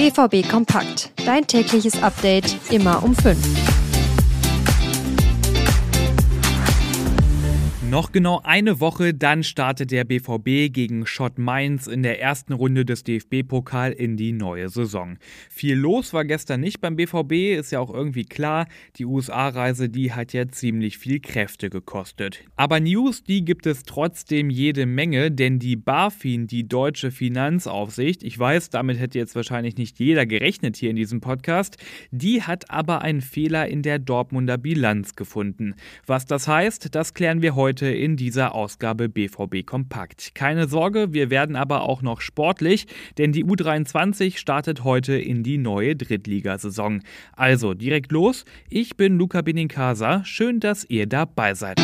BVB Kompakt. Dein tägliches Update immer um 5. Noch genau eine Woche, dann startet der BVB gegen Schott Mainz in der ersten Runde des DFB-Pokal in die neue Saison. Viel los war gestern nicht beim BVB, ist ja auch irgendwie klar. Die USA-Reise, die hat ja ziemlich viel Kräfte gekostet. Aber News, die gibt es trotzdem jede Menge, denn die BaFin, die deutsche Finanzaufsicht, ich weiß, damit hätte jetzt wahrscheinlich nicht jeder gerechnet hier in diesem Podcast, die hat aber einen Fehler in der Dortmunder Bilanz gefunden. Was das heißt, das klären wir heute heute in dieser Ausgabe BVB Kompakt. Keine Sorge, wir werden aber auch noch sportlich, denn die U23 startet heute in die neue Drittligasaison. Also direkt los, ich bin Luca Benincasa, schön, dass ihr dabei seid.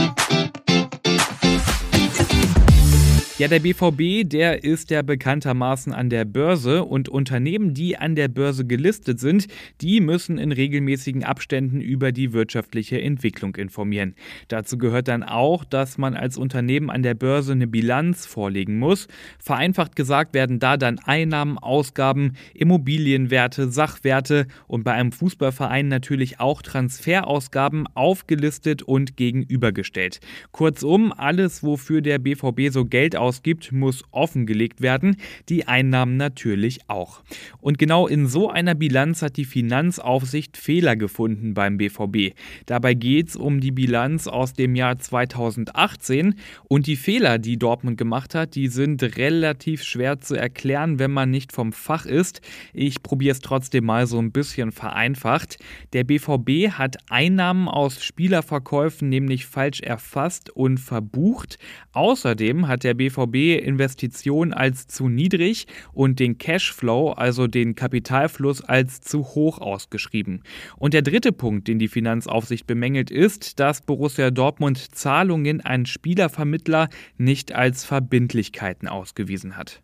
Ja, der BVB, der ist ja bekanntermaßen an der Börse und Unternehmen, die an der Börse gelistet sind, die müssen in regelmäßigen Abständen über die wirtschaftliche Entwicklung informieren. Dazu gehört dann auch, dass man als Unternehmen an der Börse eine Bilanz vorlegen muss. Vereinfacht gesagt werden da dann Einnahmen, Ausgaben, Immobilienwerte, Sachwerte und bei einem Fußballverein natürlich auch Transferausgaben aufgelistet und gegenübergestellt. Kurzum, alles, wofür der BVB so Geld ausgibt, muss offengelegt werden, die Einnahmen natürlich auch. Und genau in so einer Bilanz hat die Finanzaufsicht Fehler gefunden beim BVB. Dabei geht es um die Bilanz aus dem Jahr 2018 und die Fehler, die Dortmund gemacht hat, die sind relativ schwer zu erklären, wenn man nicht vom Fach ist. Ich probiere es trotzdem mal so ein bisschen vereinfacht. Der BVB hat Einnahmen aus Spielerverkäufen nämlich falsch erfasst und verbucht. Außerdem hat der BVB BVB-Investition als zu niedrig und den Cashflow, also den Kapitalfluss, als zu hoch ausgeschrieben. Und der dritte Punkt, den die Finanzaufsicht bemängelt, ist, dass Borussia Dortmund Zahlungen an Spielervermittler nicht als Verbindlichkeiten ausgewiesen hat.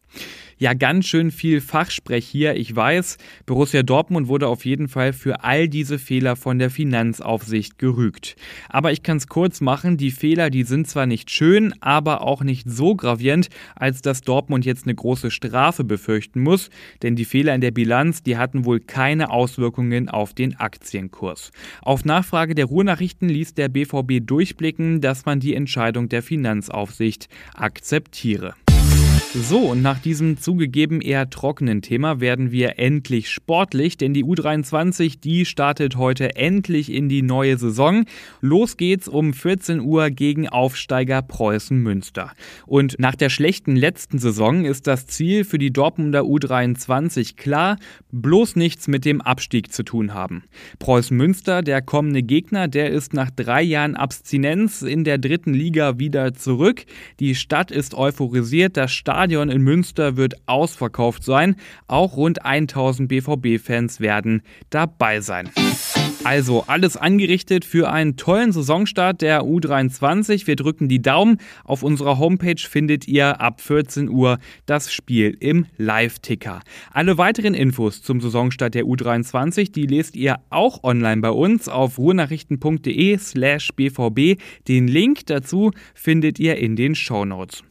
Ja, ganz schön viel Fachsprech hier. Ich weiß, Borussia Dortmund wurde auf jeden Fall für all diese Fehler von der Finanzaufsicht gerügt. Aber ich kann es kurz machen, die Fehler, die sind zwar nicht schön, aber auch nicht so gravierend, als dass Dortmund jetzt eine große Strafe befürchten muss, denn die Fehler in der Bilanz, die hatten wohl keine Auswirkungen auf den Aktienkurs. Auf Nachfrage der Ruhrnachrichten ließ der BVB durchblicken, dass man die Entscheidung der Finanzaufsicht akzeptiere. So, und nach diesem zugegeben eher trockenen Thema werden wir endlich sportlich, denn die U23, die startet heute endlich in die neue Saison. Los geht's um 14 Uhr gegen Aufsteiger Preußen Münster. Und nach der schlechten letzten Saison ist das Ziel für die Dortmunder U23 klar, bloß nichts mit dem Abstieg zu tun haben. Preußen Münster, der kommende Gegner, der ist nach drei Jahren Abstinenz in der dritten Liga wieder zurück. Die Stadt ist euphorisiert, das Stadion Stadion in Münster wird ausverkauft sein. Auch rund 1000 BVB-Fans werden dabei sein. Also alles angerichtet für einen tollen Saisonstart der U23. Wir drücken die Daumen. Auf unserer Homepage findet ihr ab 14 Uhr das Spiel im Live-Ticker. Alle weiteren Infos zum Saisonstart der U23, die lest ihr auch online bei uns auf ruhrnachrichten.de slash bvb. Den Link dazu findet ihr in den Show Notes.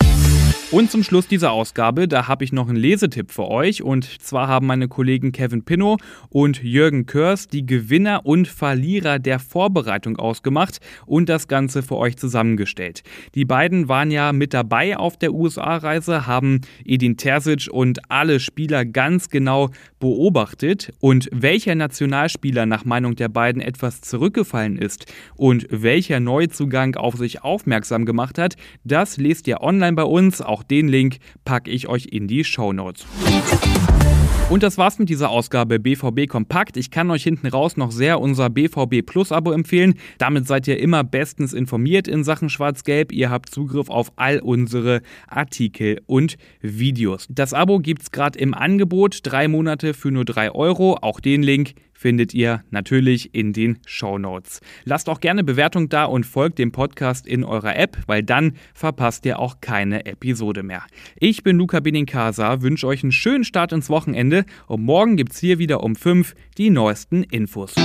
Und zum Schluss dieser Ausgabe, da habe ich noch einen Lesetipp für euch. Und zwar haben meine Kollegen Kevin Pinnow und Jürgen Körs die Gewinner und Verlierer der Vorbereitung ausgemacht und das Ganze für euch zusammengestellt. Die beiden waren ja mit dabei auf der USA-Reise, haben Edin Terzic und alle Spieler ganz genau beobachtet. Und welcher Nationalspieler nach Meinung der beiden etwas zurückgefallen ist und welcher Neuzugang auf sich aufmerksam gemacht hat, das lest ihr online bei uns. Auch den Link packe ich euch in die Show Notes. Und das war's mit dieser Ausgabe BVB Kompakt. Ich kann euch hinten raus noch sehr unser BVB Plus Abo empfehlen. Damit seid ihr immer bestens informiert in Sachen Schwarz-Gelb. Ihr habt Zugriff auf all unsere Artikel und Videos. Das Abo gibt's gerade im Angebot. Drei Monate für nur drei Euro. Auch den Link findet ihr natürlich in den Show Notes. Lasst auch gerne Bewertung da und folgt dem Podcast in eurer App, weil dann verpasst ihr auch keine Episode mehr. Ich bin Luca Benincasa, wünsche euch einen schönen Start ins Wochenende und morgen gibt's hier wieder um 5 die neuesten Infos.